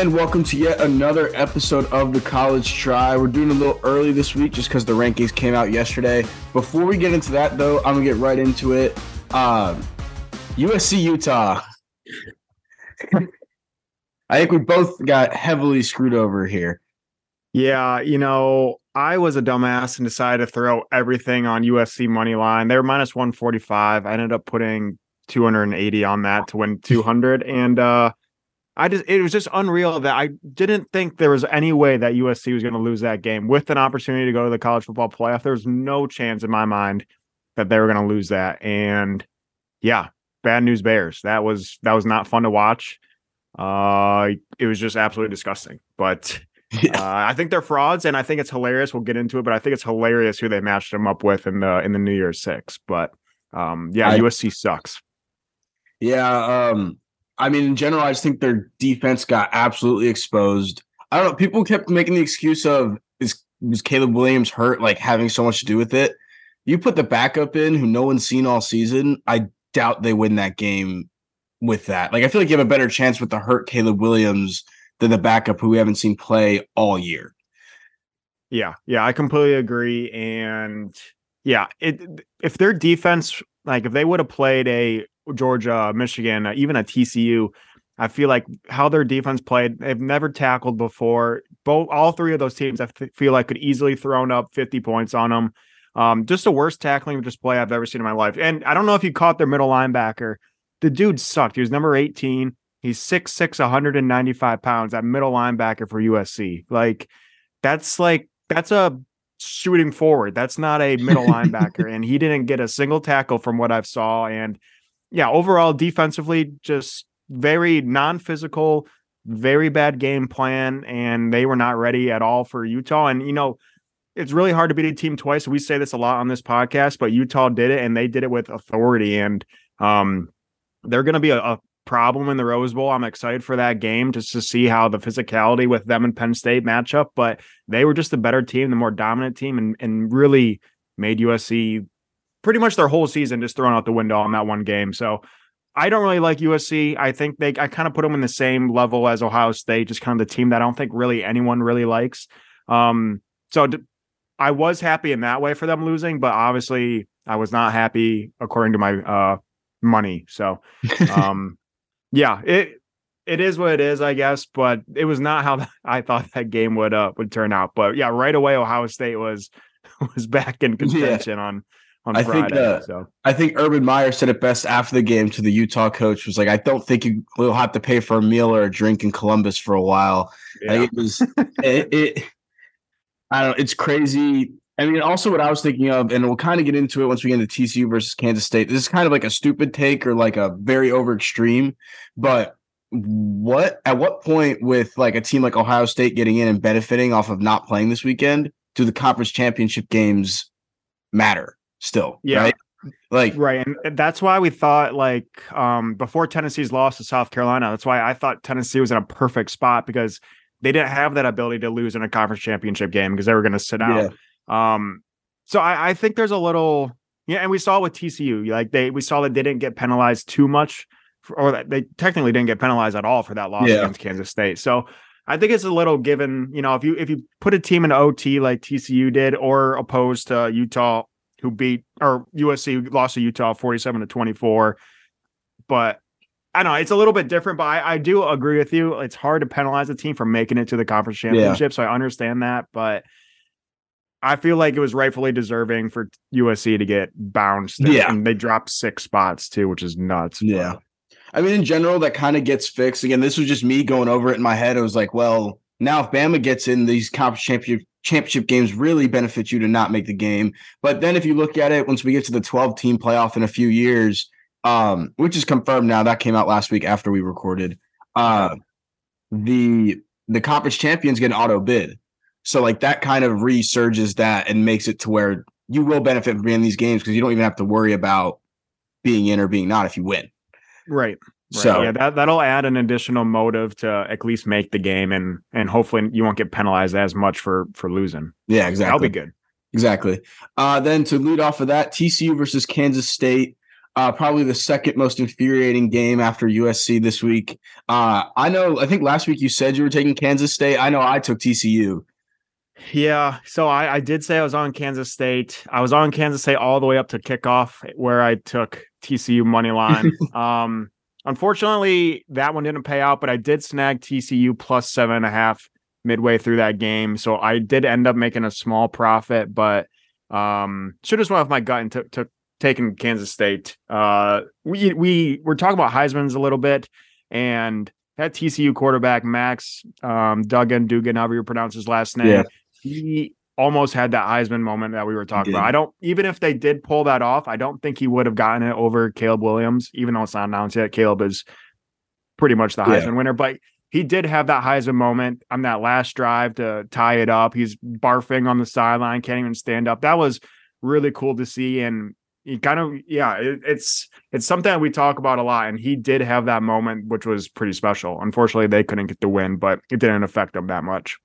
and welcome to yet another episode of the College Try. We're doing a little early this week just because the rankings came out yesterday. Before we get into that, though, I'm gonna get right into it. Um, USC Utah. I think we both got heavily screwed over here. Yeah, you know, I was a dumbass and decided to throw everything on USC money line. They were minus 145. I ended up putting 280 on that to win 200 and uh I just it was just unreal that I didn't think there was any way that USC was going to lose that game with an opportunity to go to the college football playoff. There was no chance in my mind that they were going to lose that. And yeah, bad news bears. That was that was not fun to watch. Uh it was just absolutely disgusting. But yeah. uh, I think they're frauds and I think it's hilarious. We'll get into it, but I think it's hilarious who they matched them up with in the in the New Year's 6. But um yeah, I, USC sucks. Yeah, um I mean, in general, I just think their defense got absolutely exposed. I don't know. People kept making the excuse of is was Caleb Williams hurt, like having so much to do with it. You put the backup in, who no one's seen all season. I doubt they win that game with that. Like, I feel like you have a better chance with the hurt Caleb Williams than the backup, who we haven't seen play all year. Yeah, yeah, I completely agree. And yeah, it if their defense, like if they would have played a Georgia, Michigan, uh, even a TCU. I feel like how their defense played, they've never tackled before. Both, all three of those teams, I th- feel like could easily thrown up 50 points on them. Um, just the worst tackling display I've ever seen in my life. And I don't know if you caught their middle linebacker. The dude sucked. He was number 18. He's 6'6, 195 pounds, that middle linebacker for USC. Like, that's like, that's a shooting forward. That's not a middle linebacker. And he didn't get a single tackle from what I've saw. And yeah, overall defensively, just very non-physical, very bad game plan, and they were not ready at all for Utah. And you know, it's really hard to beat a team twice. We say this a lot on this podcast, but Utah did it, and they did it with authority. And um, they're going to be a, a problem in the Rose Bowl. I'm excited for that game just to see how the physicality with them and Penn State match up. But they were just the better team, the more dominant team, and and really made USC pretty much their whole season just thrown out the window on that one game. So I don't really like USC. I think they I kind of put them in the same level as Ohio State, just kind of the team that I don't think really anyone really likes. Um, so d- I was happy in that way for them losing, but obviously I was not happy according to my uh money. So um yeah, it it is what it is, I guess, but it was not how I thought that game would uh would turn out. But yeah, right away Ohio State was was back in contention yeah. on on I Friday. Think, uh, so I think Urban Meyer said it best after the game to the Utah coach was like, I don't think you will have to pay for a meal or a drink in Columbus for a while. Yeah. it was it, it, I don't know, it's crazy. I mean, also what I was thinking of, and we'll kind of get into it once we get into TCU versus Kansas State. This is kind of like a stupid take or like a very over extreme, but what at what point with like a team like Ohio State getting in and benefiting off of not playing this weekend do the conference championship games matter? Still. Yeah. Right? Like right, and that's why we thought like um before Tennessee's loss to South Carolina. That's why I thought Tennessee was in a perfect spot because they didn't have that ability to lose in a conference championship game because they were going to sit out. Yeah. Um, so I, I think there's a little yeah, and we saw with TCU like they we saw that they didn't get penalized too much, for, or they technically didn't get penalized at all for that loss yeah. against Kansas State. So I think it's a little given, you know, if you if you put a team in OT like TCU did, or opposed to Utah who beat or USC lost to Utah 47 to 24. But I don't know, it's a little bit different, but I, I, do agree with you. It's hard to penalize a team for making it to the conference championship. Yeah. So I understand that, but I feel like it was rightfully deserving for USC to get bounced. Yeah. And they dropped six spots too, which is nuts. Yeah. But. I mean, in general, that kind of gets fixed. Again, this was just me going over it in my head. I was like, well, now if Bama gets in these conference championship championship games really benefit you to not make the game. But then if you look at it, once we get to the 12 team playoff in a few years, um, which is confirmed now, that came out last week after we recorded. Uh, the the conference champions get an auto bid. So like that kind of resurges that and makes it to where you will benefit from being in these games because you don't even have to worry about being in or being not if you win. Right. Right. So yeah, that that'll add an additional motive to at least make the game, and and hopefully you won't get penalized as much for for losing. Yeah, exactly. That'll be good. Exactly. Uh, then to lead off of that, TCU versus Kansas State. Uh, probably the second most infuriating game after USC this week. Uh, I know. I think last week you said you were taking Kansas State. I know I took TCU. Yeah, so I, I did say I was on Kansas State. I was on Kansas State all the way up to kickoff, where I took TCU money line. um, unfortunately, that one didn't pay out, but I did snag TCU plus seven and a half midway through that game, so I did end up making a small profit, but um, should have went with my gut and took took taking Kansas State. Uh, we we we're talking about Heisman's a little bit, and that TCU quarterback Max um, Duggan Dugan, however you pronounce his last name, yeah. he almost had that Heisman moment that we were talking about. I don't even if they did pull that off, I don't think he would have gotten it over Caleb Williams, even though it's not announced yet. Caleb is pretty much the Heisman yeah. winner, but he did have that Heisman moment on that last drive to tie it up. He's barfing on the sideline, can't even stand up. That was really cool to see. And he kind of, yeah, it, it's it's something that we talk about a lot. And he did have that moment, which was pretty special. Unfortunately, they couldn't get the win, but it didn't affect them that much.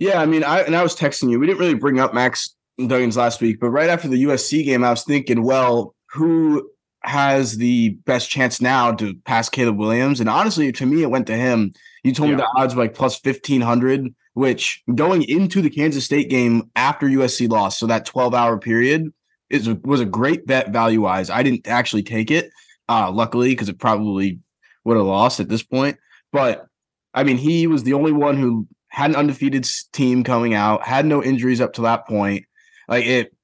Yeah, I mean, I and I was texting you. We didn't really bring up Max Duggins last week, but right after the USC game, I was thinking, well, who has the best chance now to pass Caleb Williams? And honestly, to me, it went to him. You told yeah. me the odds were like plus fifteen hundred, which going into the Kansas State game after USC lost, so that twelve hour period is was a great bet value wise. I didn't actually take it, uh, luckily, because it probably would have lost at this point. But I mean, he was the only one who had an undefeated team coming out, had no injuries up to that point. Like it,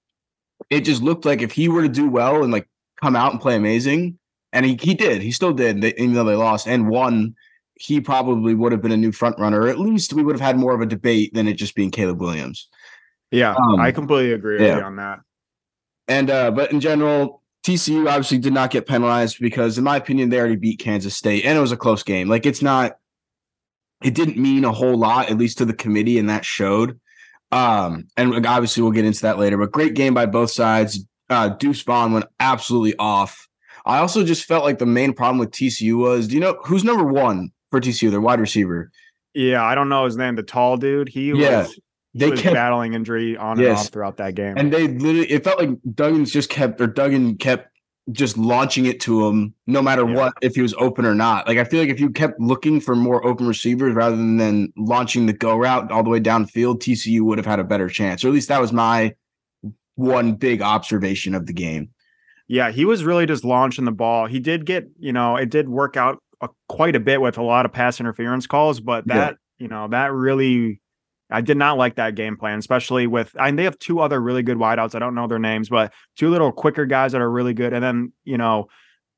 it just looked like if he were to do well and like come out and play amazing. And he, he did. He still did, even though they lost and won. He probably would have been a new front runner, or at least we would have had more of a debate than it just being Caleb Williams. Yeah, um, I completely agree yeah. on that. And uh, but in general, TCU obviously did not get penalized because, in my opinion, they already beat Kansas State, and it was a close game. Like it's not, it didn't mean a whole lot, at least to the committee, and that showed. Um, and obviously we'll get into that later. But great game by both sides uh, Deuce Vaughn went absolutely off. I also just felt like the main problem with TCU was, do you know who's number one for TCU? Their wide receiver. Yeah, I don't know his name. The tall dude. He yeah. was they kept battling injury on yes. and off throughout that game. And they literally it felt like Duggan's just kept or Duggan kept just launching it to him no matter yeah. what if he was open or not. Like I feel like if you kept looking for more open receivers rather than, than launching the go route all the way downfield, TCU would have had a better chance. Or at least that was my one big observation of the game. Yeah, he was really just launching the ball. He did get, you know, it did work out a, quite a bit with a lot of pass interference calls, but that, yeah. you know, that really, I did not like that game plan, especially with, I mean, they have two other really good wideouts. I don't know their names, but two little quicker guys that are really good. And then, you know,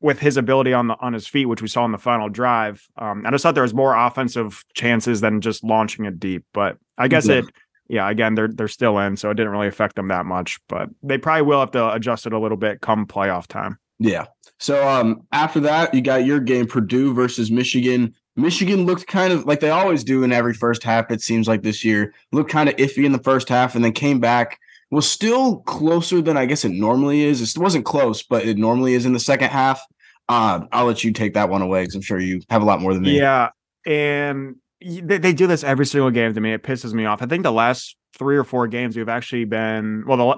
with his ability on the on his feet, which we saw in the final drive, um, I just thought there was more offensive chances than just launching it deep. But I guess yeah. it yeah, again, they're they're still in, so it didn't really affect them that much. But they probably will have to adjust it a little bit come playoff time. Yeah. So um after that, you got your game, Purdue versus Michigan. Michigan looked kind of like they always do in every first half, it seems like this year. Looked kind of iffy in the first half and then came back. Was still closer than I guess it normally is. It wasn't close, but it normally is in the second half. Uh, I'll let you take that one away because I'm sure you have a lot more than me. Yeah. And they, they do this every single game to me. It pisses me off. I think the last three or four games we've actually been well, the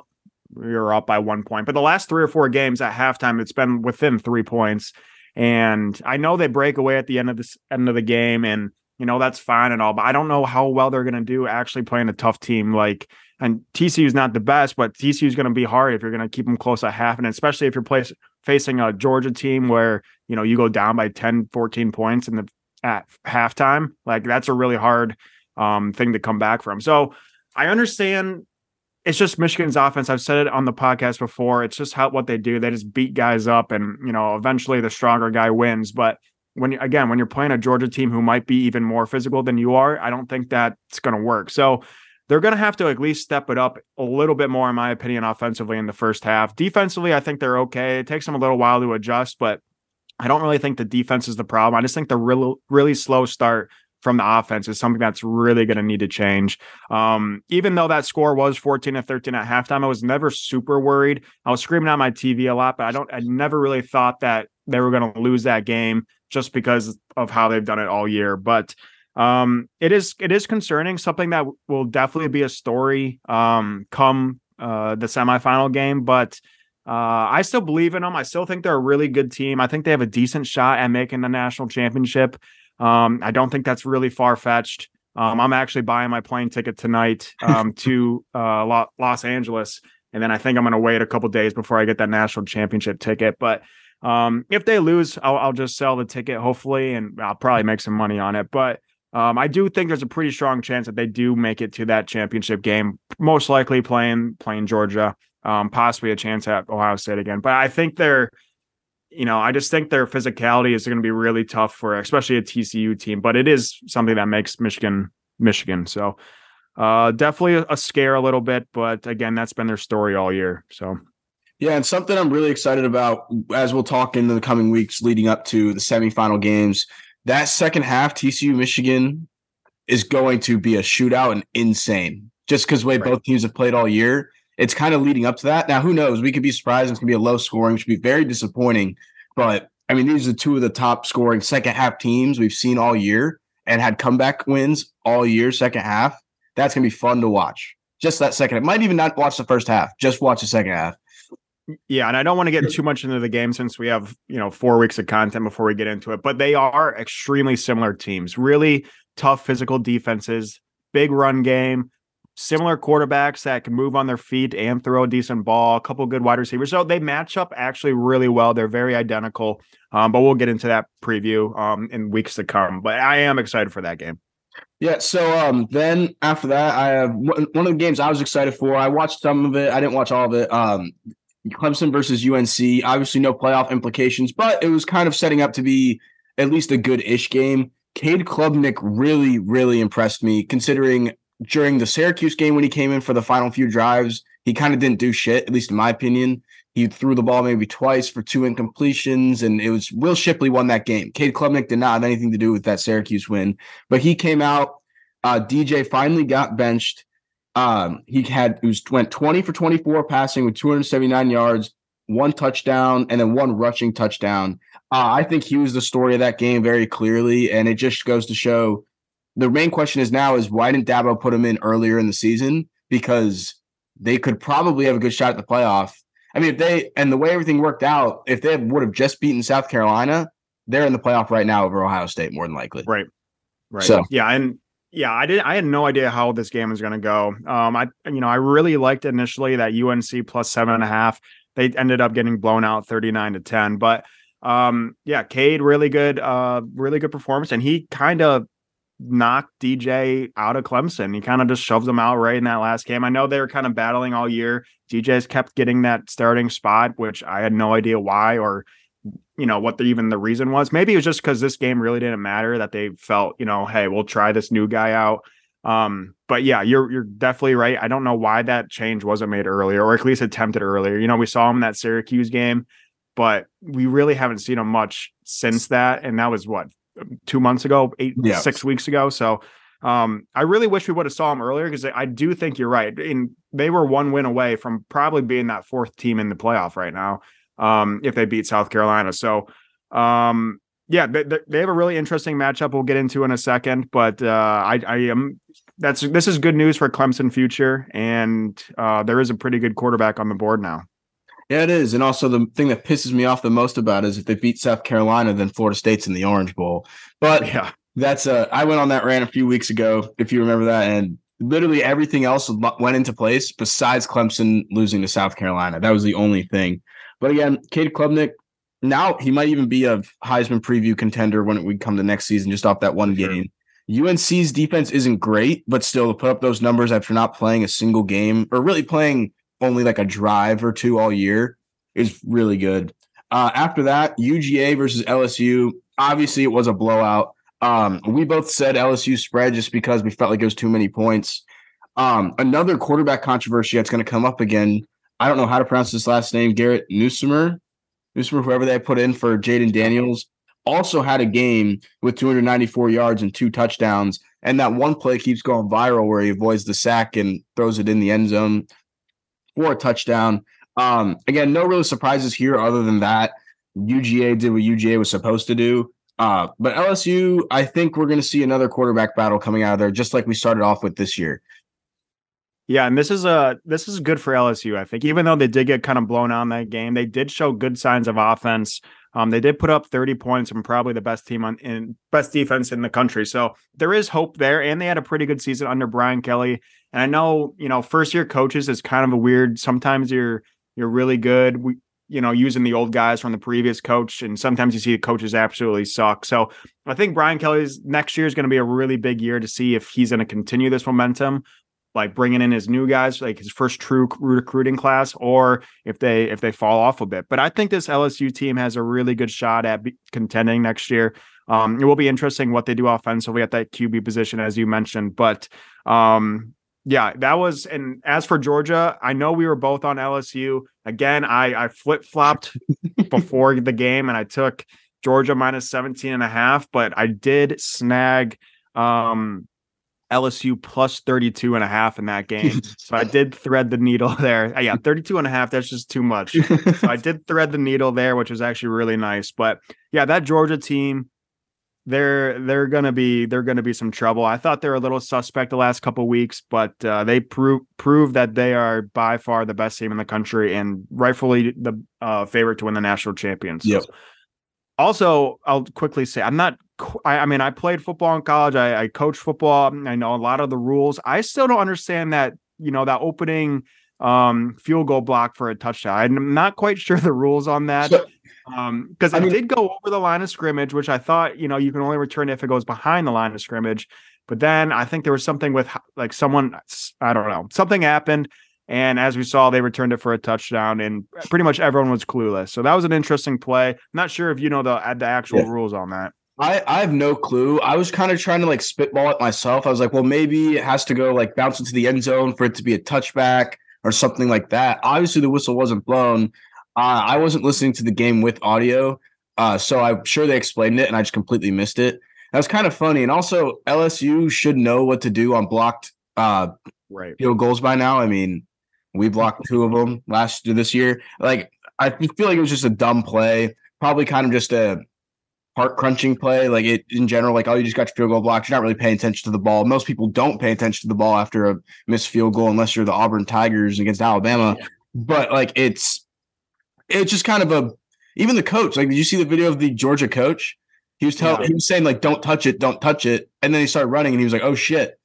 we were up by one point, but the last three or four games at halftime, it's been within three points. And I know they break away at the end of this end of the game, and you know that's fine and all, but I don't know how well they're going to do actually playing a tough team like. And TCU is not the best, but TCU is going to be hard if you're going to keep them close at half, and especially if you're place, facing a Georgia team where you know you go down by 10, 14 points in the at halftime. Like that's a really hard um, thing to come back from. So I understand it's just Michigan's offense. I've said it on the podcast before. It's just how what they do. They just beat guys up, and you know, eventually the stronger guy wins. But when again, when you're playing a Georgia team who might be even more physical than you are, I don't think that's going to work. So they're going to have to at least step it up a little bit more, in my opinion, offensively in the first half. Defensively, I think they're okay. It takes them a little while to adjust, but I don't really think the defense is the problem. I just think the really really slow start from the offense is something that's really going to need to change. Um, even though that score was 14 to 13 at halftime, I was never super worried. I was screaming on my TV a lot, but I don't I never really thought that they were going to lose that game just because of how they've done it all year. But um, it is it is concerning, something that will definitely be a story um, come uh, the semifinal game. But Uh, I still believe in them. I still think they're a really good team. I think they have a decent shot at making the national championship. Um, I don't think that's really far fetched. Um, I'm actually buying my plane ticket tonight um, to uh, Los Angeles, and then I think I'm going to wait a couple days before I get that national championship ticket. But um, if they lose, I'll, I'll, just sell the ticket, hopefully, and I'll probably make some money on it. But um, I do think there's a pretty strong chance that they do make it to that championship game. Most likely playing playing Georgia, um, possibly a chance at Ohio State again. But I think they're, you know, I just think their physicality is going to be really tough for especially a TCU team. But it is something that makes Michigan Michigan. So uh, definitely a, scare a little bit. But again, that's been their story all year. So. Yeah, and something I'm really excited about as we'll talk in the coming weeks leading up to the semifinal games that second half, TCU Michigan is going to be a shootout and insane. Just because way right. both teams have played all year, it's kind of leading up to that. Now, who knows? We could be surprised. It's going to be a low scoring, which would be very disappointing. But I mean, these are two of the top scoring second half teams we've seen all year and had comeback wins all year, second half. That's going to be fun to watch. Just that second. It might even not watch the first half. Just watch the second half. Yeah, and I don't want to get too much into the game since we have, you know, 4 weeks of content before we get into it, but they are extremely similar teams. Really tough physical defenses, big run game, similar quarterbacks that can move on their feet and throw a decent ball, a couple good wide receivers. So they match up actually really well. They're very identical. Um, but we'll get into that preview um, in weeks to come. But I am excited for that game. Yeah. So um, then after that, I have one of the games I was excited for. I watched some of it. I didn't watch all of it. Um, Clemson versus UNC. Obviously, no playoff implications, but it was kind of setting up to be at least a good ish game. Cade Klubnik really, really impressed me, considering during the Syracuse game when he came in for the final few drives, he kind of didn't do shit, at least in my opinion. He threw the ball maybe twice for two incompletions, and it was Will Shipley won that game. Cade Klubnik did not have anything to do with that Syracuse win, but he came out. Uh, DJ finally got benched. Um, he had he was went 20 for 24 passing with 279 yards, one touchdown, and then one rushing touchdown. Uh, I think he was the story of that game very clearly, and it just goes to show. The main question is now is why didn't Dabo put him in earlier in the season? Because they could probably have a good shot at the playoff. I mean, if they and the way everything worked out, if they would have just beaten South Carolina, they're in the playoff right now over Ohio State more than likely. Right. Right. So yeah, and yeah, I didn't. I had no idea how this game was going to go. Um, I you know I really liked initially that UNC plus seven and a half. They ended up getting blown out thirty nine to ten. But um, yeah, Cade really good, uh, really good performance, and he kind of knocked DJ out of Clemson. He kind of just shoved them out right in that last game. I know they were kind of battling all year. DJ's kept getting that starting spot, which I had no idea why or you know what the, even the reason was. Maybe it was just because this game really didn't matter that they felt you know, hey, we'll try this new guy out. Um, but yeah, you're you're definitely right. I don't know why that change wasn't made earlier, or at least attempted earlier. You know, we saw him in that Syracuse game, but we really haven't seen him much since that, and that was what two months ago, eight yeah. six weeks ago. So um, I really wish we would have saw him earlier because I do think you're right. And they were one win away from probably being that fourth team in the playoff right now um, if they beat South Carolina. So, um, yeah, they, they have a really interesting matchup. We'll get into in a second, but uh, I, I am that's this is good news for Clemson future, and uh, there is a pretty good quarterback on the board now. Yeah, it is, and also the thing that pisses me off the most about is if they beat South Carolina, then Florida State's in the Orange Bowl. But yeah, that's uh, I went on that rant a few weeks ago, if you remember that, and literally everything else went into place besides Clemson losing to South Carolina. That was the only thing. But again, Cade Klubnik, now he might even be a Heisman preview contender when we come to next season, just off that one sure. game. UNC's defense isn't great, but still to put up those numbers after not playing a single game or really playing only like a drive or two all year is really good. Uh, after that, UGA versus LSU. Obviously, it was a blowout. Um, we both said LSU spread just because we felt like it was too many points. Um, another quarterback controversy that's going to come up again I don't know how to pronounce this last name, Garrett Nussmeier, Nussmeier, whoever they put in for Jayden Daniels, also had a game with 294 yards and two touchdowns. And that one play keeps going viral where he avoids the sack and throws it in the end zone a touchdown. Um, again, no real surprises here other than that. UGA did what UGA was supposed to do. Uh, but LSU, I think we're going to see another quarterback battle coming out of there, just like we started off with this year. Yeah, and this is a this is good for LSU. I think even though they did get kind of blown out in that game, they did show good signs of offense. Um, they did put up 30 points and probably the best team on in best defense in the country. So there is hope there. And they had a pretty good season under Brian Kelly. And I know, you know, first year coaches is kind of a weird. Sometimes you're you're really good. We, you know, using the old guys from the previous coach, and sometimes you see the coaches absolutely suck. So I think Brian Kelly's next year is going to be a really big year to see if he's going to continue this momentum like bringing in his new guys, like his first true recruiting class, or if they if they fall off a bit. But I think this LSU team has a really good shot at contending next year. Um, it will be interesting what they do offensively at that QB position, as you mentioned. But um, yeah, that was. And as for Georgia, I know we were both on LSU. Again, I I flip flopped before the game, and I took Georgia minus 17 and a half, but I did snag um LSU plus 32 and a half in that game. so I did thread the needle there. Yeah, 32 and a half, that's just too much. so I did thread the needle there, which was actually really nice. But yeah, that Georgia team, they're they're gonna be they're gonna be some trouble. I thought they were a little suspect the last couple weeks, but uh, they prove prove that they are by far the best team in the country and rightfully the uh, favorite to win the national champions. Yep. Also, I'll quickly say I'm not I, I mean, I played football in college. I, I coach football. I know a lot of the rules. I still don't understand that. You know, that opening um, field goal block for a touchdown. I'm not quite sure the rules on that. Um, because it mean, did go over the line of scrimmage, which I thought, you know, you can only return if it goes behind the line of scrimmage. But then I think there was something with like someone, I don't know, something happened. And as we saw, they returned it for a touchdown, and pretty much everyone was clueless. So that was an interesting play. I'm not sure if you know the the actual yeah. rules on that. I, I have no clue. I was kind of trying to like spitball it myself. I was like, well, maybe it has to go like bounce into the end zone for it to be a touchback or something like that. Obviously, the whistle wasn't blown. Uh, I wasn't listening to the game with audio, uh, so I'm sure they explained it, and I just completely missed it. That was kind of funny. And also, LSU should know what to do on blocked uh, right. field goals by now. I mean, we blocked two of them last this year. Like, I feel like it was just a dumb play. Probably kind of just a heart crunching play. Like it in general, like oh, you just got your field goal blocked. You're not really paying attention to the ball. Most people don't pay attention to the ball after a missed field goal unless you're the Auburn Tigers against Alabama. Yeah. But like it's it's just kind of a even the coach. Like, did you see the video of the Georgia coach? He was telling yeah. he was saying like, "Don't touch it, don't touch it," and then he started running, and he was like, "Oh shit."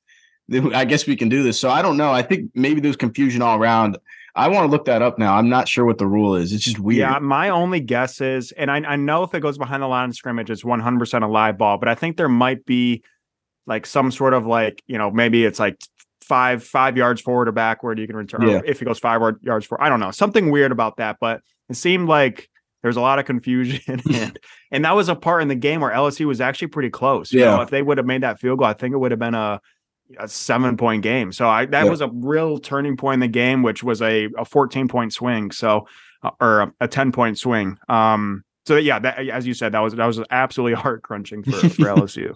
I guess we can do this. So I don't know. I think maybe there's confusion all around. I want to look that up now. I'm not sure what the rule is. It's just weird. Yeah, my only guess is, and I, I know if it goes behind the line of scrimmage, it's 100% a live ball, but I think there might be like some sort of like, you know, maybe it's like five five yards forward or backward you can return yeah. if it goes five yards forward. I don't know something weird about that but it seemed like there's a lot of confusion and and that was a part in the game where LSU was actually pretty close you yeah know, if they would have made that field goal I think it would have been a a seven point game. So I that was a real turning point in the game, which was a, a 14 point swing. So uh, or a, a, 10 point swing. Um so yeah, that, as you said, that was that was absolutely heart crunching for, for LSU.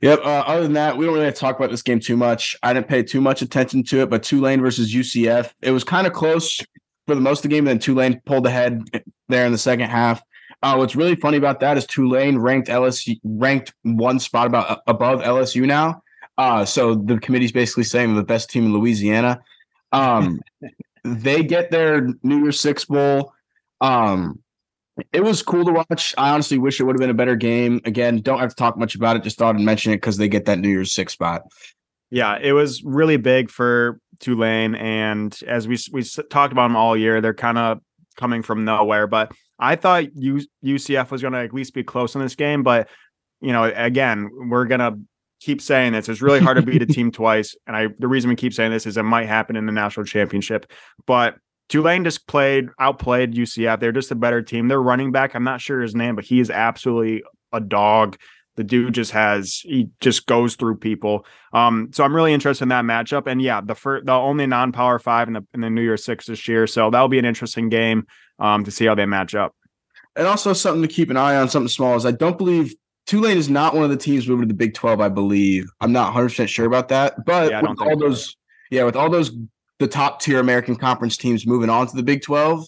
Yep. Uh, other than that, we don't really talk about this game too much. I didn't pay too much attention to it, but Tulane versus UCF, it was kind of close for the most of the game. Then Tulane pulled ahead there in the second half. Uh, what's really funny about that is Tulane ranked LSU ranked one spot about above LSU now, uh, so the committee's basically saying the best team in Louisiana. Um, they get their New Year's Six Bowl. Um, it was cool to watch. I honestly wish it would have been a better game. Again, don't have to talk much about it. Just thought I'd mention it because they get that New Year's Six spot. Yeah, it was really big for Tulane, and as we we talked about them all year, they're kind of coming from nowhere. But I thought U, UCF was going to at least be close in this game, but you know, again, we're gonna keep saying this. It's really hard to beat a team twice. And I the reason we keep saying this is it might happen in the national championship. But Tulane just played outplayed UCF. They're just a better team. Their running back, I'm not sure his name, but he is absolutely a dog. The dude just has he just goes through people. Um, so I'm really interested in that matchup. And yeah, the first the only non-power five in the in the New Year Six this year. So that'll be an interesting game um to see how they match up. And also something to keep an eye on, something small is I don't believe Tulane is not one of the teams moving to the Big 12, I believe. I'm not 100% sure about that. But yeah, with all those, yeah, with all those, the top tier American Conference teams moving on to the Big 12,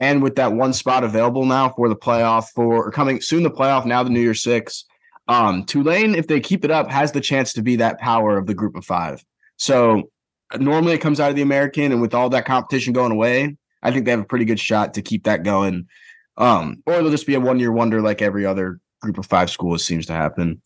and with that one spot available now for the playoff, for or coming soon the playoff, now the New Year Six, um, Tulane, if they keep it up, has the chance to be that power of the group of five. So normally it comes out of the American, and with all that competition going away, I think they have a pretty good shot to keep that going. Um, or they'll just be a one year wonder like every other group of five schools seems to happen.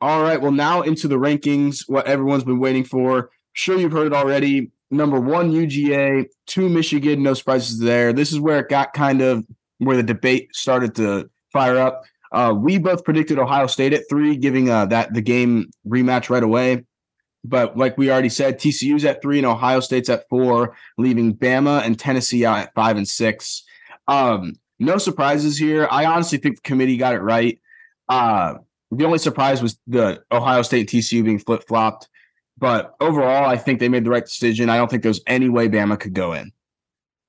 All right, well, now into the rankings, what everyone's been waiting for. Sure, you've heard it already. Number one, UGA, two, Michigan, no surprises there. This is where it got kind of where the debate started to fire up. Uh, we both predicted Ohio State at three, giving uh, that the game rematch right away. But like we already said, TCU's at three and Ohio State's at four, leaving Bama and Tennessee out at five and six. Um, no surprises here. I honestly think the committee got it right. Uh, the only surprise was the Ohio State TCU being flip flopped. But overall, I think they made the right decision. I don't think there's any way Bama could go in.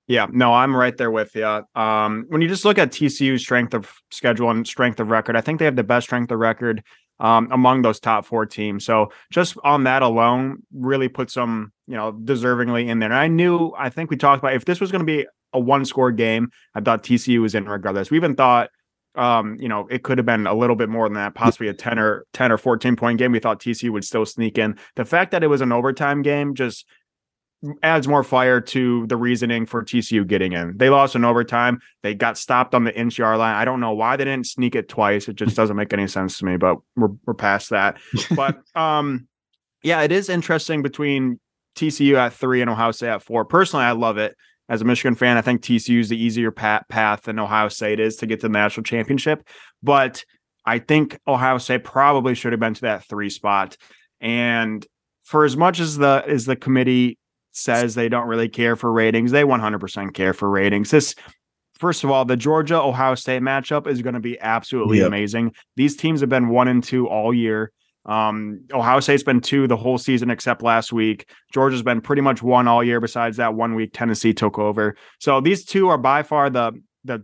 Yeah, no, I'm right there with you. Um, when you just look at TCU's strength of schedule and strength of record, I think they have the best strength of record um, among those top four teams. So just on that alone, really put some, you know, deservingly in there. And I knew, I think we talked about if this was going to be a one score game, I thought TCU was in regardless. We even thought, um, you know, it could have been a little bit more than that, possibly a 10 or 10 or 14 point game. We thought TCU would still sneak in. The fact that it was an overtime game just adds more fire to the reasoning for TCU getting in. They lost in overtime. They got stopped on the inch yard line. I don't know why they didn't sneak it twice. It just doesn't make any sense to me, but we're we're past that. but um yeah, it is interesting between TCU at 3 and Ohio State at 4. Personally, I love it. As a Michigan fan, I think TCU is the easier path, path than Ohio State is to get to the national championship, but I think Ohio State probably should have been to that 3 spot. And for as much as the as the committee says they don't really care for ratings. They 100% care for ratings. This, first of all, the Georgia Ohio State matchup is going to be absolutely yep. amazing. These teams have been one and two all year. Um, Ohio State's been two the whole season except last week. Georgia's been pretty much one all year. Besides that one week, Tennessee took over. So these two are by far the the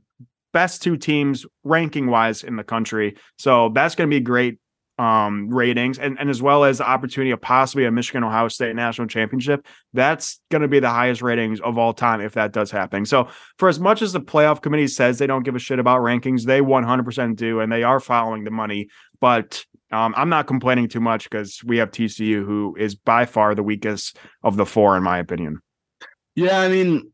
best two teams ranking wise in the country. So that's going to be great um, ratings and, and as well as the opportunity of possibly a Michigan Ohio State national championship, that's going to be the highest ratings of all time if that does happen. So, for as much as the playoff committee says they don't give a shit about rankings, they 100% do, and they are following the money. But um, I'm not complaining too much because we have TCU, who is by far the weakest of the four, in my opinion. Yeah, I mean,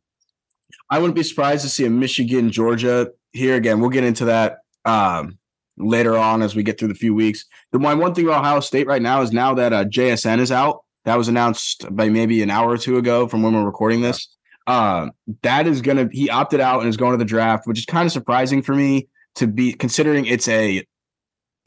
I wouldn't be surprised to see a Michigan Georgia here again. We'll get into that. Um, later on as we get through the few weeks. The one one thing about Ohio State right now is now that uh, JSN is out, that was announced by maybe an hour or two ago from when we're recording this. Uh, that is gonna he opted out and is going to the draft, which is kind of surprising for me to be considering it's a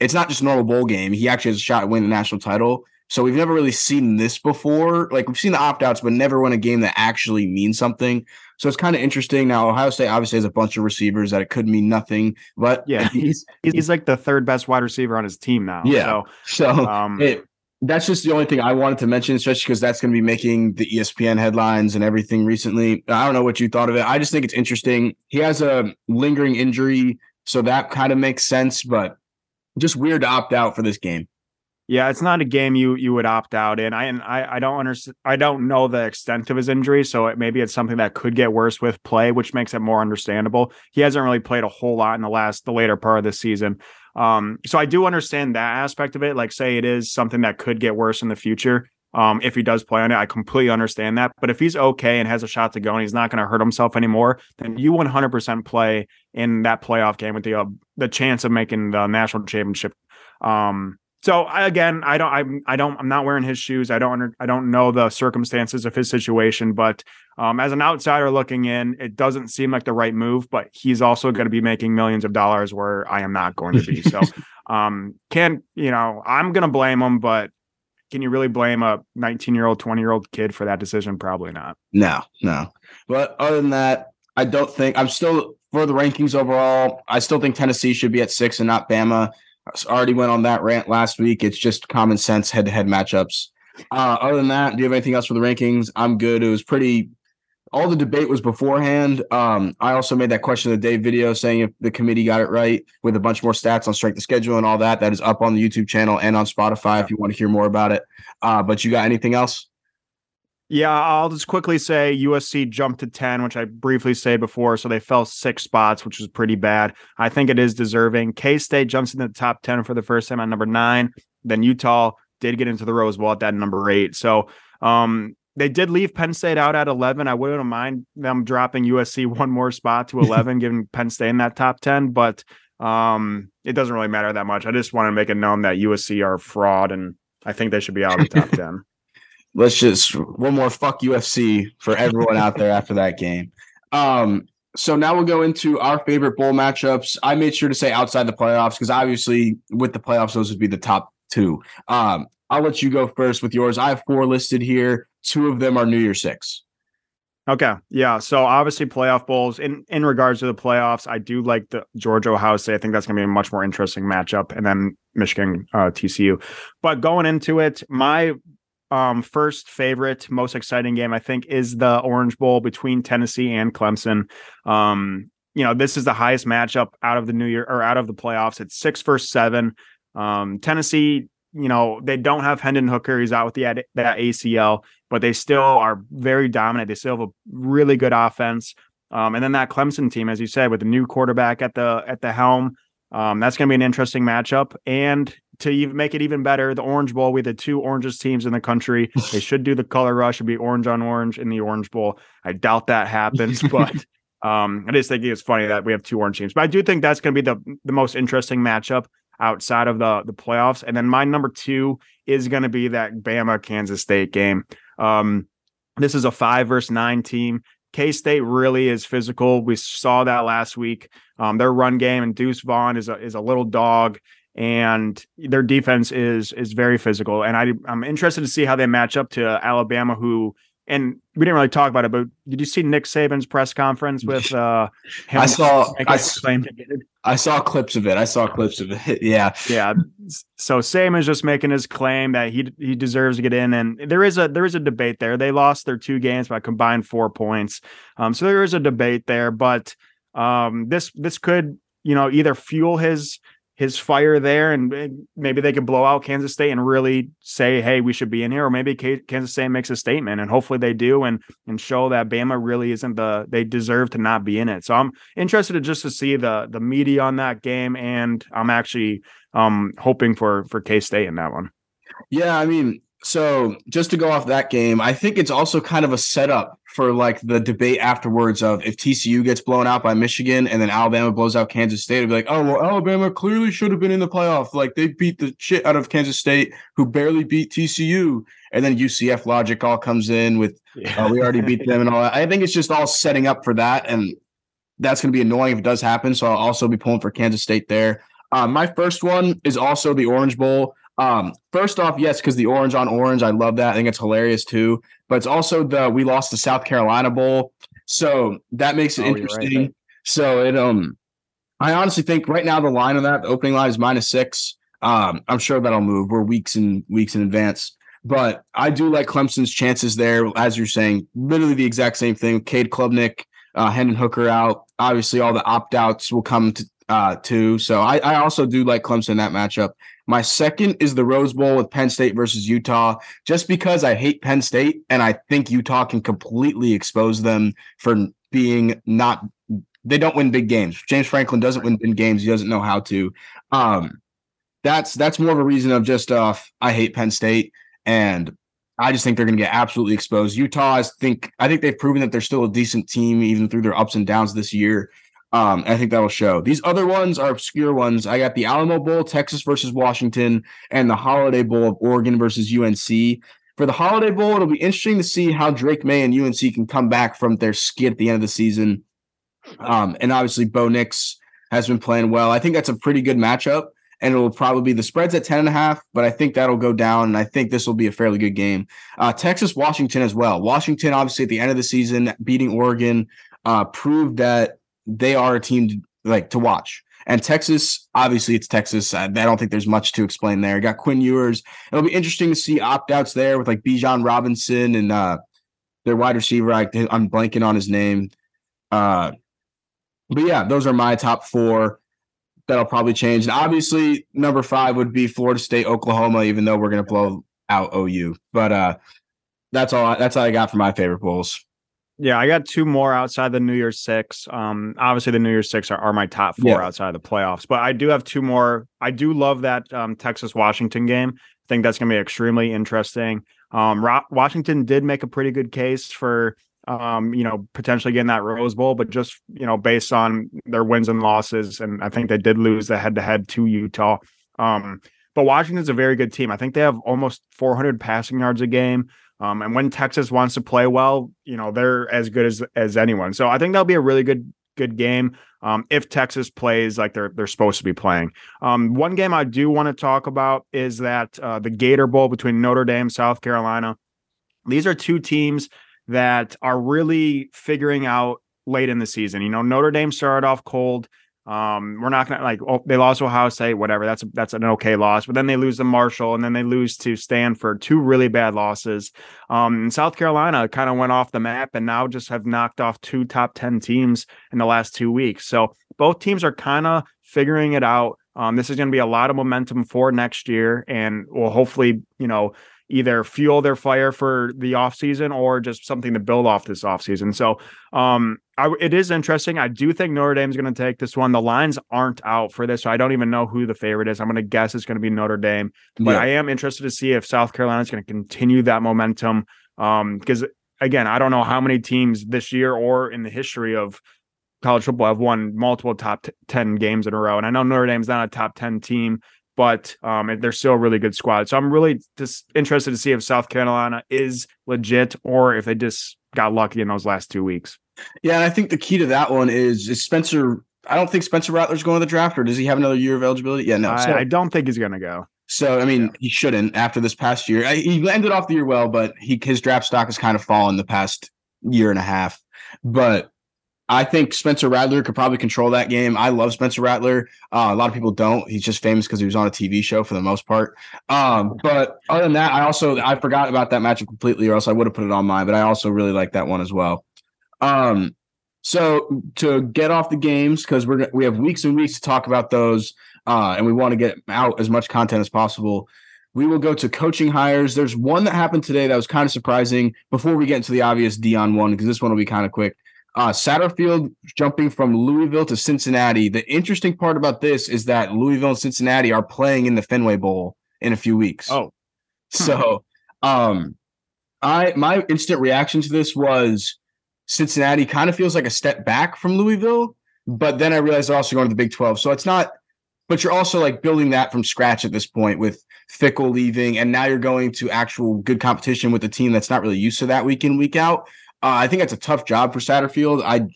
it's not just a normal bowl game. He actually has a shot at winning the national title. So we've never really seen this before. Like we've seen the opt outs, but never won a game that actually means something. So it's kind of interesting. Now Ohio State obviously has a bunch of receivers that it could mean nothing, but yeah, he's he's like the third best wide receiver on his team now. Yeah. So, so um, it, that's just the only thing I wanted to mention, especially because that's going to be making the ESPN headlines and everything recently. I don't know what you thought of it. I just think it's interesting. He has a lingering injury, so that kind of makes sense, but just weird to opt out for this game. Yeah, it's not a game you you would opt out in. I and I I don't understand. I don't know the extent of his injury, so it, maybe it's something that could get worse with play, which makes it more understandable. He hasn't really played a whole lot in the last the later part of the season, um, so I do understand that aspect of it. Like, say it is something that could get worse in the future. Um, if he does play on it, I completely understand that. But if he's okay and has a shot to go and he's not going to hurt himself anymore, then you 100% play in that playoff game with the uh, the chance of making the national championship. Um, so I, again, I don't, I'm, I don't, I'm not wearing his shoes. I don't, under, I don't know the circumstances of his situation, but um, as an outsider looking in, it doesn't seem like the right move. But he's also going to be making millions of dollars where I am not going to be. So, um, can you know, I'm going to blame him, but can you really blame a 19 year old, 20 year old kid for that decision? Probably not. No, no. But other than that, I don't think I'm still for the rankings overall. I still think Tennessee should be at six and not Bama. I already went on that rant last week. It's just common sense head to head matchups. Uh, other than that, do you have anything else for the rankings? I'm good. It was pretty. All the debate was beforehand. Um, I also made that question of the day video saying if the committee got it right with a bunch more stats on strength of schedule and all that. That is up on the YouTube channel and on Spotify if you want to hear more about it. Uh, but you got anything else? Yeah, I'll just quickly say USC jumped to 10, which I briefly said before. So they fell six spots, which was pretty bad. I think it is deserving. K State jumps into the top 10 for the first time at number nine. Then Utah did get into the Rose Bowl at that number eight. So um, they did leave Penn State out at 11. I wouldn't mind them dropping USC one more spot to 11, giving Penn State in that top 10, but um, it doesn't really matter that much. I just want to make it known that USC are fraud, and I think they should be out of the top 10. Let's just one more fuck USC for everyone out there after that game. Um, so now we'll go into our favorite bowl matchups. I made sure to say outside the playoffs because obviously with the playoffs, those would be the top two. Um, I'll let you go first with yours. I have four listed here. Two of them are New Year Six. Okay. Yeah. So obviously playoff bowls in in regards to the playoffs, I do like the Georgia Ohio State. I think that's gonna be a much more interesting matchup. And then Michigan uh, TCU. But going into it, my um, first favorite, most exciting game, I think, is the Orange Bowl between Tennessee and Clemson. Um, you know, this is the highest matchup out of the New Year or out of the playoffs. It's six versus seven. Um, Tennessee, you know, they don't have Hendon Hooker. He's out with the that ACL, but they still are very dominant. They still have a really good offense. Um, and then that Clemson team, as you said, with the new quarterback at the at the helm, um, that's going to be an interesting matchup. And to even make it even better, the Orange Bowl, we the two orangest teams in the country. They should do the color rush, should be orange on orange in the Orange Bowl. I doubt that happens, but um, I just think it's funny that we have two orange teams. But I do think that's going to be the the most interesting matchup outside of the the playoffs. And then my number two is going to be that Bama Kansas State game. Um, this is a five versus nine team. K State really is physical. We saw that last week. Um, their run game and Deuce Vaughn is a is a little dog, and their defense is is very physical. And I I'm interested to see how they match up to Alabama, who and we didn't really talk about it, but did you see Nick Saban's press conference with uh I saw I, I saw clips of it. I saw clips of it. yeah. Yeah. So Saban's just making his claim that he he deserves to get in and there is a there is a debate there. They lost their two games by combined 4 points. Um so there is a debate there, but um this this could, you know, either fuel his his fire there, and maybe they could blow out Kansas State and really say, "Hey, we should be in here," or maybe Kansas State makes a statement, and hopefully they do, and and show that Bama really isn't the they deserve to not be in it. So I'm interested to just to see the the media on that game, and I'm actually um hoping for for K State in that one. Yeah, I mean, so just to go off that game, I think it's also kind of a setup for like the debate afterwards of if TCU gets blown out by Michigan and then Alabama blows out Kansas State, it'll be like, oh well, Alabama clearly should have been in the playoff. Like they beat the shit out of Kansas State, who barely beat TCU, and then UCF logic all comes in with, yeah. oh, we already beat them and all that. I think it's just all setting up for that, and that's going to be annoying if it does happen. So I'll also be pulling for Kansas State there. Uh, my first one is also the Orange Bowl. Um, first off, yes, because the orange on orange, I love that. I think it's hilarious too. But it's also the we lost the South Carolina Bowl, so that makes it oh, interesting. Right. So it um, I honestly think right now the line of that the opening line is minus six. Um, I'm sure that'll move. We're weeks and weeks in advance. But I do like Clemson's chances there, as you're saying, literally the exact same thing. Cade Klubnik, uh, Hendon Hooker out. Obviously, all the opt outs will come to, uh, too. So I, I also do like Clemson that matchup. My second is the Rose Bowl with Penn State versus Utah, just because I hate Penn State and I think Utah can completely expose them for being not. They don't win big games. James Franklin doesn't win big games. He doesn't know how to. Um, that's that's more of a reason of just uh, I hate Penn State and I just think they're going to get absolutely exposed. Utah, I think I think they've proven that they're still a decent team even through their ups and downs this year. Um, I think that'll show. These other ones are obscure ones. I got the Alamo Bowl, Texas versus Washington, and the Holiday Bowl of Oregon versus UNC. For the Holiday Bowl, it'll be interesting to see how Drake Maye and UNC can come back from their skid at the end of the season. Um, and obviously, Bo Nix has been playing well. I think that's a pretty good matchup, and it'll probably be the spreads at 10 and a half, but I think that'll go down, and I think this will be a fairly good game. Uh, Texas, Washington as well. Washington, obviously, at the end of the season, beating Oregon, uh, proved that they are a team to, like to watch. And Texas, obviously, it's Texas. I, I don't think there's much to explain there. got Quinn Ewers. It'll be interesting to see opt outs there with like Bijan Robinson and uh, their wide receiver. I, I'm blanking on his name. Uh, but yeah, those are my top four. That'll probably change. And obviously, number five would be Florida State, Oklahoma, even though we're going to blow out OU. But uh, that's all. That's all I got for my favorite bowls. Yeah, I got two more outside the New Year's Six. Um, obviously the New Year's Six are, are my top four yeah. outside of the playoffs, but I do have two more. I do love that um, Texas Washington game. I think that's going to be extremely interesting. Um, Washington did make a pretty good case for um, you know, potentially getting that Rose Bowl, but just, you know, based on their wins and losses, and I think they did lose the head to head to Utah. Um, but Washington's a very good team. I think they have almost 400 passing yards a game. Um, and when Texas wants to play well, you know, they're as good as as anyone. So I think that'll be a really good good game um, if Texas plays like they're they're supposed to be playing. Um, one game I do want to talk about is that uh, the Gator Bowl between Notre Dame, South Carolina. These are two teams that are really figuring out late in the season. You know, Notre Dame started off cold. Um, we're not gonna like oh, they lost Ohio State, whatever. That's a, that's an okay loss, but then they lose to Marshall, and then they lose to Stanford, two really bad losses. Um, South Carolina kind of went off the map, and now just have knocked off two top ten teams in the last two weeks. So both teams are kind of figuring it out. Um, this is going to be a lot of momentum for next year, and we'll hopefully, you know, either fuel their fire for the offseason or just something to build off this offseason. So um, I, it is interesting. I do think Notre Dame is going to take this one. The lines aren't out for this, so I don't even know who the favorite is. I'm going to guess it's going to be Notre Dame, but yeah. I am interested to see if South Carolina is going to continue that momentum. Because um, again, I don't know how many teams this year or in the history of college football have won multiple top t- 10 games in a row. And I know Notre Dame's not a top 10 team, but um, they're still a really good squad. So I'm really just interested to see if South Carolina is legit or if they just got lucky in those last two weeks. Yeah, and I think the key to that one is is Spencer. I don't think Spencer Rattler's going to the draft, or does he have another year of eligibility? Yeah, no. I, so, I don't think he's going to go. So I mean, yeah. he shouldn't after this past year. He ended off the year well, but he his draft stock has kind of fallen the past year and a half. But I think Spencer Rattler could probably control that game. I love Spencer Rattler. Uh, a lot of people don't. He's just famous because he was on a TV show for the most part. Um, but other than that, I also I forgot about that matchup completely, or else I would have put it on mine. But I also really like that one as well. Um, so to get off the games because we're we have weeks and weeks to talk about those, uh, and we want to get out as much content as possible. We will go to coaching hires. There's one that happened today that was kind of surprising. Before we get into the obvious Deion one, because this one will be kind of quick. Uh, Satterfield jumping from Louisville to Cincinnati. The interesting part about this is that Louisville and Cincinnati are playing in the Fenway Bowl in a few weeks. Oh, so um, I my instant reaction to this was Cincinnati kind of feels like a step back from Louisville, but then I realized they're also going to the Big Twelve, so it's not. But you're also like building that from scratch at this point with Fickell leaving, and now you're going to actual good competition with a team that's not really used to that week in week out. Uh, I think that's a tough job for Satterfield. I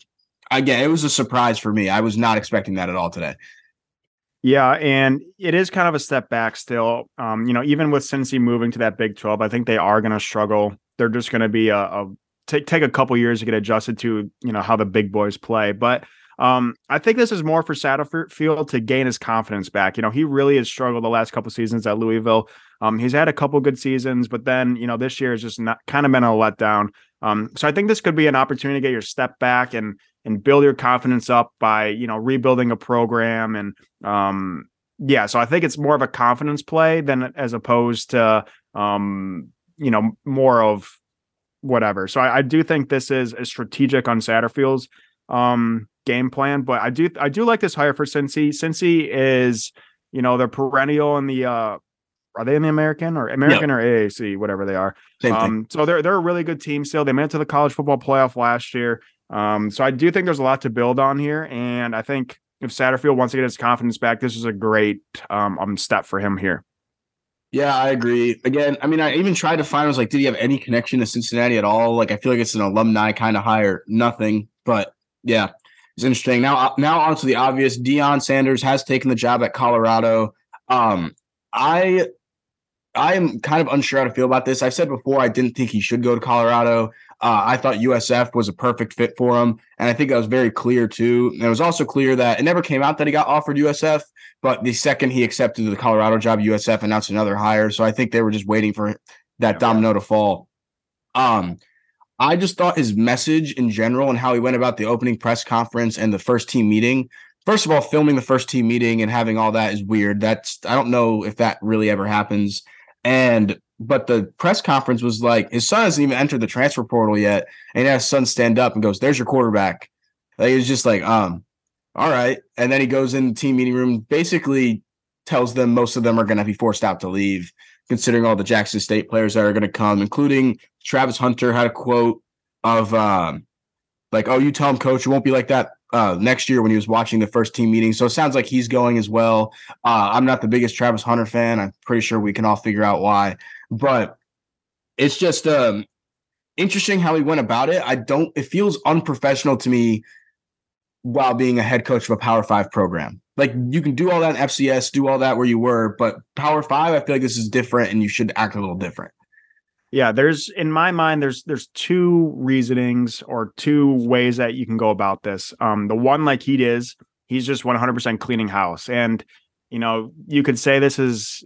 again, it was a surprise for me. I was not expecting that at all today. Yeah, and it is kind of a step back still. Um, you know, even with Cincy moving to that Big 12, I think they are going to struggle. They're just going to be a, a take take a couple years to get adjusted to, you know, how the big boys play. But um, I think this is more for Satterfield to gain his confidence back. You know, he really has struggled the last couple seasons at Louisville. Um, he's had a couple good seasons, but then you know this year is just not kind of been a letdown. Um, so I think this could be an opportunity to get your step back and and build your confidence up by you know rebuilding a program and um, yeah. So I think it's more of a confidence play than as opposed to um, you know more of whatever. So I, I do think this is a strategic on Satterfield's um, game plan, but I do I do like this hire for Cincy. Cincy is you know they're perennial in the uh, are they in the American or American or AAC, whatever they are. Same um, thing. So they're they're a really good team still. They made it to the college football playoff last year. Um, so I do think there's a lot to build on here, and I think if Satterfield wants to get his confidence back, this is a great um, um step for him here. Yeah, I agree. Again, I mean, I even tried to find. I was like, did he have any connection to Cincinnati at all? Like, I feel like it's an alumni kind of hire. Nothing, but yeah, it's interesting. Now, now on to the obvious. Deion Sanders has taken the job at Colorado. Um, I I am kind of unsure how to feel about this. I've said before I didn't think he should go to Colorado. Uh, I thought USF was a perfect fit for him, and I think that was very clear too. And it was also clear that it never came out that he got offered USF, but the second he accepted the Colorado job, USF announced another hire. So I think they were just waiting for that domino to fall. Um, I just thought his message in general and how he went about the opening press conference and the first team meeting. First of all, filming the first team meeting and having all that is weird. That's I don't know if that really ever happens. And but the press conference was like his son hasn't even entered the transfer portal yet, and his son stand up and goes, "There's your quarterback." Like, he was just like, um, all right. And then he goes in the team meeting room, basically tells them most of them are going to be forced out to leave. considering all the Jackson State players that are going to come, including Travis Hunter had a quote of um, like, "Oh, you tell him, coach, it won't be like that uh, next year when he was watching the first team meeting." So it sounds like he's going as well. Uh, I'm not the biggest Travis Hunter fan. I'm pretty sure we can all figure out why, but it's just um, interesting how he went about it. I don't. It feels unprofessional to me while being a head coach of a Power Five program. Like you can do all that in FCS, do all that where you were, but Power Five, I feel like this is different, and you should act a little different. Yeah, there's in my mind, there's there's two reasonings or two ways that you can go about this. Um, the one like he is, he's just 100% cleaning house, and you know you could say this is,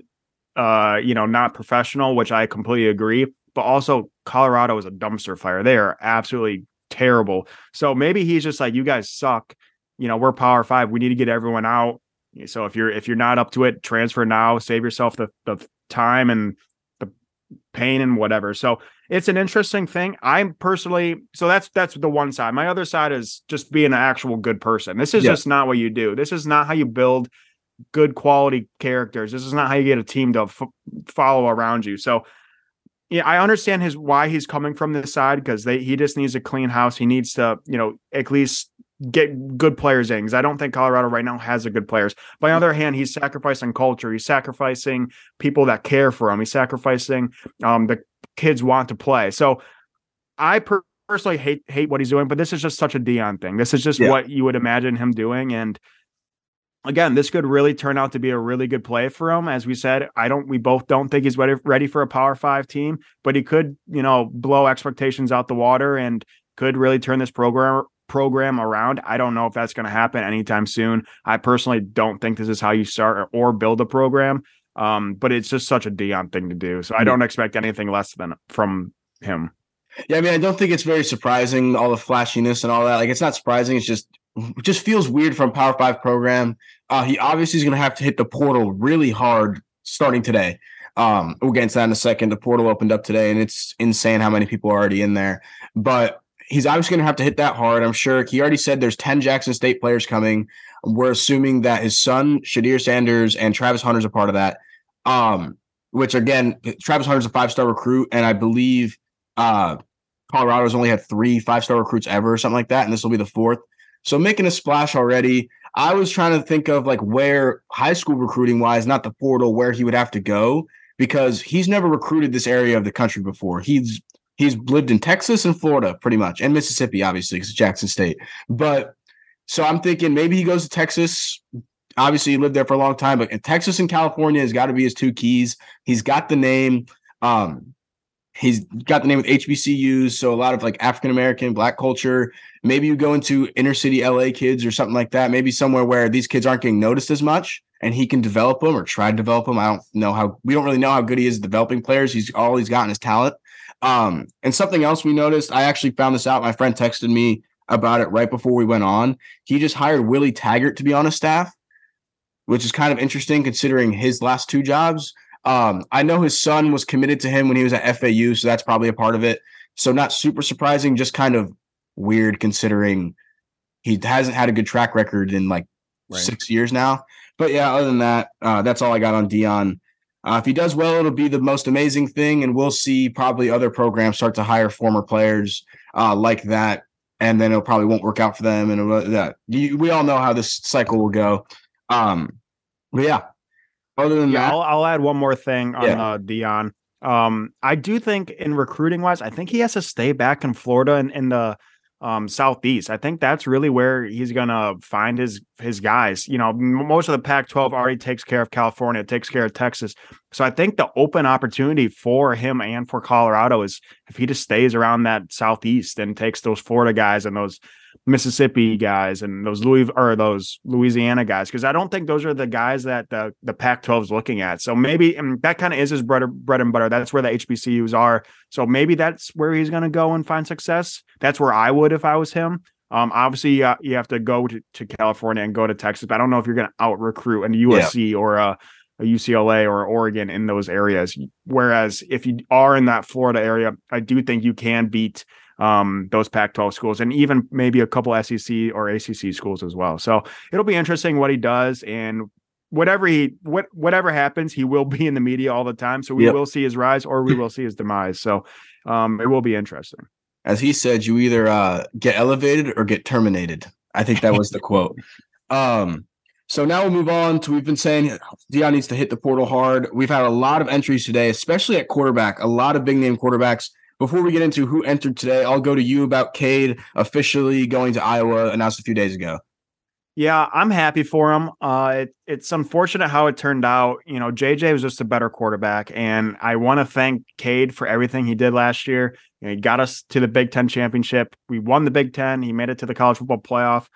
uh, you know, not professional, which I completely agree. But also, Colorado is a dumpster fire. They are absolutely terrible. So maybe he's just like, you guys suck. You know, we're power five. We need to get everyone out. So if you're if you're not up to it, transfer now. Save yourself the the time and pain and whatever. So it's an interesting thing. I'm personally so that's that's the one side. My other side is just being an actual good person. This is yeah. just not what you do. This is not how you build good quality characters. This is not how you get a team to f- follow around you. So yeah, I understand his why he's coming from this side because they he just needs a clean house. He needs to, you know, at least get good players in because I don't think Colorado right now has a good players. By the other hand, he's sacrificing culture. He's sacrificing people that care for him. He's sacrificing um, the kids want to play. So I per- personally hate hate what he's doing, but this is just such a Deion thing. This is just yeah. what you would imagine him doing, and again, this could really turn out to be a really good play for him. As we said, I don't, we both don't think he's ready, ready for a power five team, but he could, you know, blow expectations out the water and could really turn this program program around. I don't know if that's going to happen anytime soon. I personally don't think this is how you start or build a program. Um, but it's just such a Deion thing to do. So I don't expect anything less than from him. Yeah, I mean, I don't think it's very surprising all the flashiness and all that. Like, it's not surprising. It's just it just feels weird from Power Five program. Uh, he obviously is going to have to hit the portal really hard starting today. Um, we'll get into that in a second. The portal opened up today, and it's insane how many people are already in there. But he's obviously going to have to hit that hard. I'm sure he already said there's 10 Jackson State players coming. We're assuming that his son, Shedeur Sanders, and Travis Hunter's a part of that. Um, which again, Travis Hunter's a five star recruit, and I believe uh, Colorado's only had three five star recruits ever, or something like that, and this will be the fourth. So making a splash already. I was trying to think of like where high school recruiting wise, not the portal, where he would have to go because he's never recruited this area of the country before. He's he's lived in Texas and Florida pretty much, and Mississippi, obviously, because Jackson State. But so I'm thinking maybe he goes to Texas. Obviously, he lived there for a long time, but Texas and California has got to be his two keys. He's got the name. Um, he's got the name of HBCUs, so a lot of like African American, Black culture. Maybe you go into inner city LA kids or something like that. Maybe somewhere where these kids aren't getting noticed as much, and he can develop them or try to develop them. I don't know how we don't really know how good he is developing players. He's all he's gotten is talent. Um, and something else we noticed, I actually found this out. My friend texted me about it right before we went on. He just hired Willie Taggart to be on his staff, which is kind of interesting considering his last two jobs. Um, I know his son was committed to him when he was at FAU, so that's probably a part of it. So not super surprising, just kind of weird considering he hasn't had a good track record in like right. six years now. But yeah, other than that, uh, that's all I got on Deion. Uh, if he does well, it'll be the most amazing thing, and we'll see probably other programs start to hire former players uh, like that, and then it probably won't work out for them. And that we all know how this cycle will go. Um, but yeah, other than yeah, that, I'll, I'll, add one more thing on yeah. uh, Deion. Um, I do think in recruiting wise, I think he has to stay back in Florida and in, in the um, southeast. I think that's really where he's gonna find his his guys. You know, most of the Pac-12 already takes care of California, takes care of Texas. So I think the open opportunity for him and for Colorado is if he just stays around that southeast and takes those Florida guys and those Mississippi guys and those Louis or those Louisiana guys because I don't think those are the guys that the the Pac-12 is looking at. So maybe and that kind of is his bread, bread and butter. That's where the HBCUs are. So maybe that's where he's going to go and find success. That's where I would if I was him. Um, obviously, uh, you have to go to, to California and go to Texas, but I don't know if you're going to out recruit an USC yeah. or a, a UCLA or Oregon in those areas. Whereas if you are in that Florida area, I do think you can beat um, those Pac-12 schools and even maybe a couple SEC or ACC schools as well. So it'll be interesting what he does. And whatever he what whatever happens, he will be in the media all the time. So we yep. will see his rise or we will see his demise. So um, it will be interesting. As he said, you either uh, get elevated or get terminated. I think that was the quote. Um, so now we'll move on to we've been saying Deion needs to hit the portal hard. We've had a lot of entries today, especially at quarterback, a lot of big name quarterbacks. Before we get into who entered today, I'll go to you about Cade officially going to Iowa, announced a few days ago. Yeah, I'm happy for him. Uh, it, it's unfortunate how it turned out. You know, JJ was just a better quarterback, and I want to thank Cade for everything he did last year. You know, he got us to the Big Ten championship. We won the Big Ten. He made it to the college football playoff.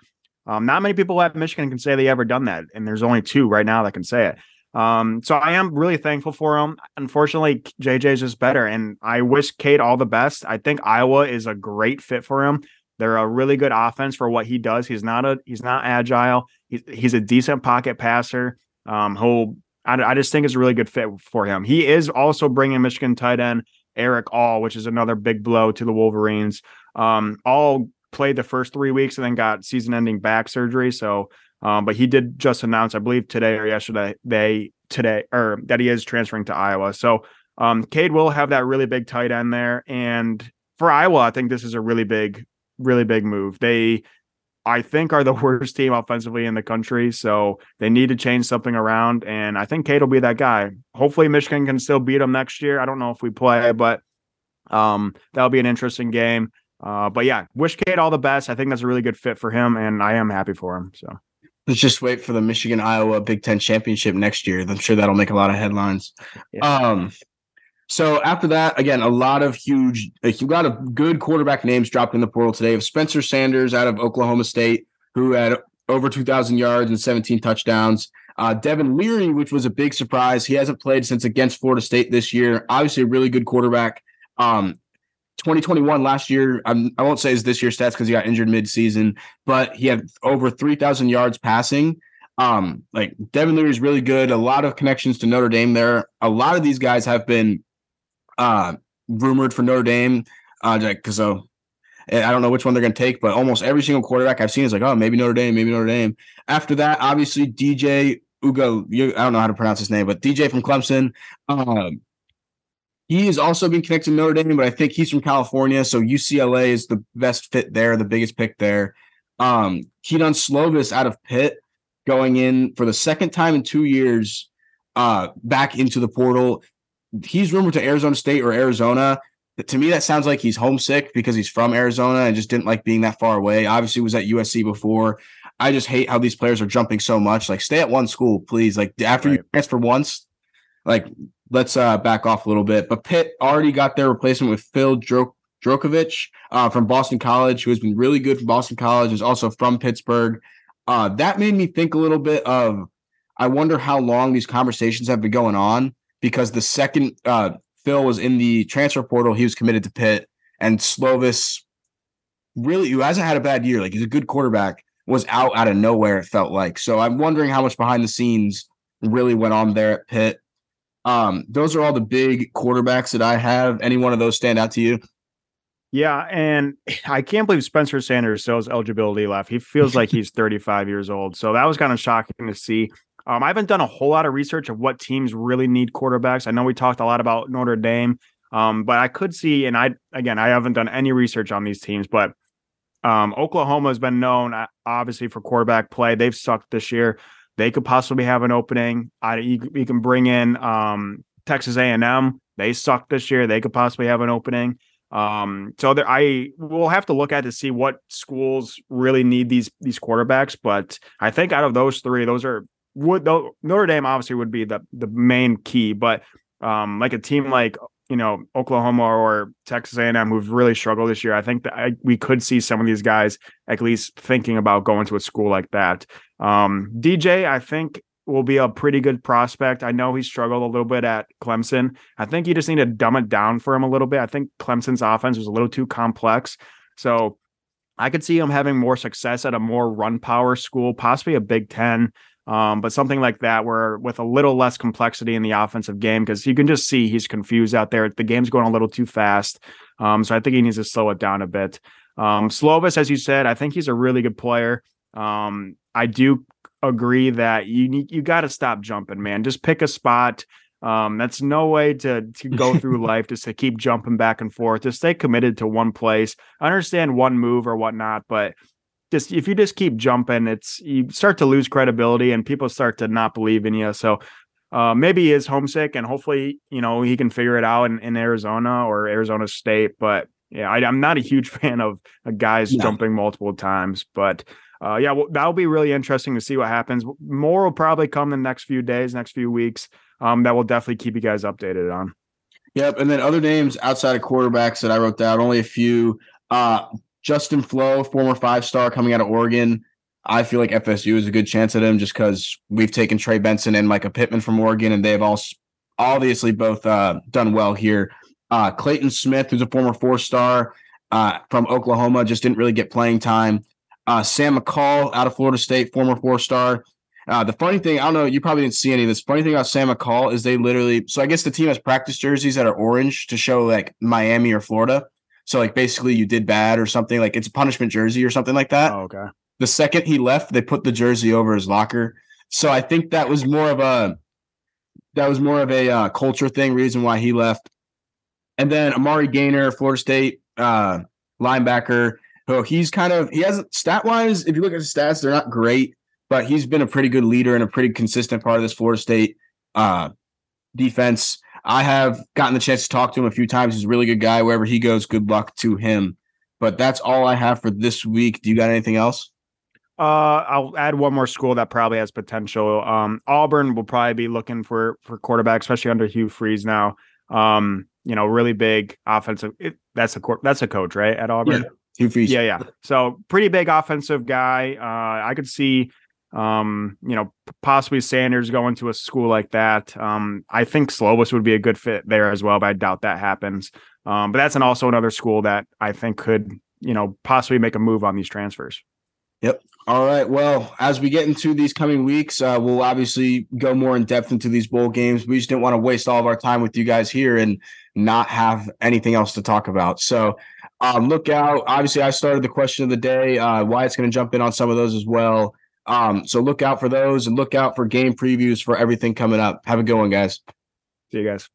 Um, not many people at Michigan can say they ever done that, and there's only two right now that can say it. Um, so I am really thankful for him. Unfortunately, JJ is just better, and I wish Cade all the best. I think Iowa is a great fit for him. They're a really good offense for what he does. He's not a he's not agile. He's he's a decent pocket passer. Um, who I, I just think is a really good fit for him. He is also bringing Michigan tight end Erick All, which is another big blow to the Wolverines. Um, All played the first three weeks and then got season-ending back surgery. So, um, but he did just announce, I believe today or yesterday, they today or that he is transferring to Iowa. So, um, Cade will have that really big tight end there, and for Iowa, I think this is a really big really big move. They, I think, are the worst team offensively in the country. So they need to change something around. And I think Cade will be that guy. Hopefully, Michigan can still beat them next year. I don't know if we play, but um, that'll be an interesting game. Uh, but yeah, wish Cade all the best. I think that's a really good fit for him, and I am happy for him. So let's just wait for the Michigan Iowa Big Ten championship next year. I'm sure that'll make a lot of headlines. Yeah. Um, so after that, again, a lot of huge, a lot of good quarterback names dropped in the portal today. Of Spencer Sanders out of Oklahoma State, who had over 2,000 yards and 17 touchdowns. Uh, Devin Leary, which was a big surprise. He hasn't played since against Florida State this year. Obviously, a really good quarterback. Um, 2021 last year, I'm, I will not say his this year's stats because he got injured mid-season, but he had over 3,000 yards passing. Um, like Devin Leary is really good. A lot of connections to Notre Dame there. A lot of these guys have been uh, rumored for Notre Dame. Uh, so I don't know which one they're going to take, but almost every single quarterback I've seen is like, oh, maybe Notre Dame, maybe Notre Dame. After that, obviously DJ Ugo, I don't know how to pronounce his name, but DJ from Clemson. Um, he has also been connected to Notre Dame, but I think he's from California, so UCLA is the best fit there, the biggest pick there. Um, Kedon Slovis out of Pitt going in for the second time in two years uh, back into the portal he's rumored to Arizona State or Arizona. To me, that sounds like he's homesick because he's from Arizona and just didn't like being that far away. Obviously, was at USC before. I just hate how these players are jumping so much. Like, stay at one school, please. Like, after right. you transfer once, like, let's uh, back off a little bit. But Pitt already got their replacement with Phil Dro- Jurkovec uh, from Boston College, who has been really good from Boston College, is also from Pittsburgh. Uh, that made me think a little bit of I wonder how long these conversations have been going on because the second uh, Phil was in the transfer portal, he was committed to Pitt, and Slovis, really, who hasn't had a bad year, like he's a good quarterback, was out out of nowhere. It felt like so. I'm wondering how much behind the scenes really went on there at Pitt. Um, those are all the big quarterbacks that I have. Any one of those stand out to you? Yeah, and I can't believe Spencer Sanders still has eligibility left. He feels like he's 35 years old. So that was kind of shocking to see. Um, I haven't done a whole lot of research of what teams really need quarterbacks. I know we talked a lot about Notre Dame, um, but I could see, and I again, I haven't done any research on these teams, but um, Oklahoma has been known uh, obviously for quarterback play. They've sucked this year. They could possibly have an opening. I, you, you can bring in um, Texas A&M. They sucked this year. They could possibly have an opening. Um, so there, I will have to look at to see what schools really need these these quarterbacks. But I think out of those three, those are would though Notre Dame obviously would be the the main key, but um, like a team like you know Oklahoma or Texas A&M who've really struggled this year, I think that I, we could see some of these guys at least thinking about going to a school like that. Um, DJ, I think will be a pretty good prospect. I know he struggled a little bit at Clemson. I think you just need to dumb it down for him a little bit. I think Clemson's offense was a little too complex. So I could see him having more success at a more run power school, possibly a Big Ten. Um, but something like that, where with a little less complexity in the offensive game, because you can just see he's confused out there. The game's going a little too fast. Um, so I think he needs to slow it down a bit. Um, Slovis, as you said, I think he's a really good player. Um, I do agree that you need you got to stop jumping, man. Just pick a spot. Um, that's no way to to go through life just to keep jumping back and forth. Just stay committed to one place. I understand one move or whatnot, but just if you just keep jumping, it's you start to lose credibility and people start to not believe in you. So uh, maybe he is homesick and hopefully you know he can figure it out in, in Arizona or Arizona State. But yeah, I, am not a huge fan of guys jumping multiple times, but. Uh, yeah, well, that'll be really interesting to see what happens. More will probably come in the next few days, next few weeks. Um, that will definitely keep you guys updated on. Yep, and then other names outside of quarterbacks that I wrote down, only a few. Uh, Justin Flowe, former five star coming out of Oregon. I feel like FSU is a good chance at him just because we've taken Trey Benson and Mycah Pittman from Oregon, and they have all obviously both uh, done well here. Uh, Clayton Smith, who's a former four star uh, from Oklahoma, just didn't really get playing time. Uh, Sam McCall out of Florida State, former four star. Uh, the funny thing, I don't know, you probably didn't see any of this. Funny thing about Sam McCall is they literally, so I guess the team has practice jerseys that are orange to show like Miami or Florida. So like basically you did bad or something like it's a punishment jersey or something like that. Oh, okay. The second he left, they put the jersey over his locker. So I think that was more of a that was more of a uh, culture thing, reason why he left. And then Amari Gainer, Florida State uh, linebacker. who he's kind of he hasn't stat wise. If you look at his stats, they're not great, but he's been a pretty good leader and a pretty consistent part of this Florida State uh, defense. I have gotten the chance to talk to him a few times. He's a really good guy. Wherever he goes, good luck to him. But that's all I have for this week. Do you got anything else? Uh, I'll add one more school that probably has potential. Um, Auburn will probably be looking for for quarterback, especially under Hugh Freeze now. Um, you know, really big offensive. It, that's a that's a coach, right? At Auburn, yeah. Hugh Freeze. Yeah, yeah. So pretty big offensive guy. Uh, I could see um, you know, possibly Sanders going to a school like that. Um, I think Slovis would be a good fit there as well, but I doubt that happens. Um, but that's an also another school that I think could, you know, possibly make a move on these transfers. Yep. All right. Well, as we get into these coming weeks, uh, we'll obviously go more in depth into these bowl games. We just didn't want to waste all of our time with you guys here and not have anything else to talk about. So um, look out. Obviously, I started the question of the day. Uh, Wyatt's going to jump in on some of those as well. Um, so look out for those and look out for game previews for everything coming up. Have a good one, guys. See you guys.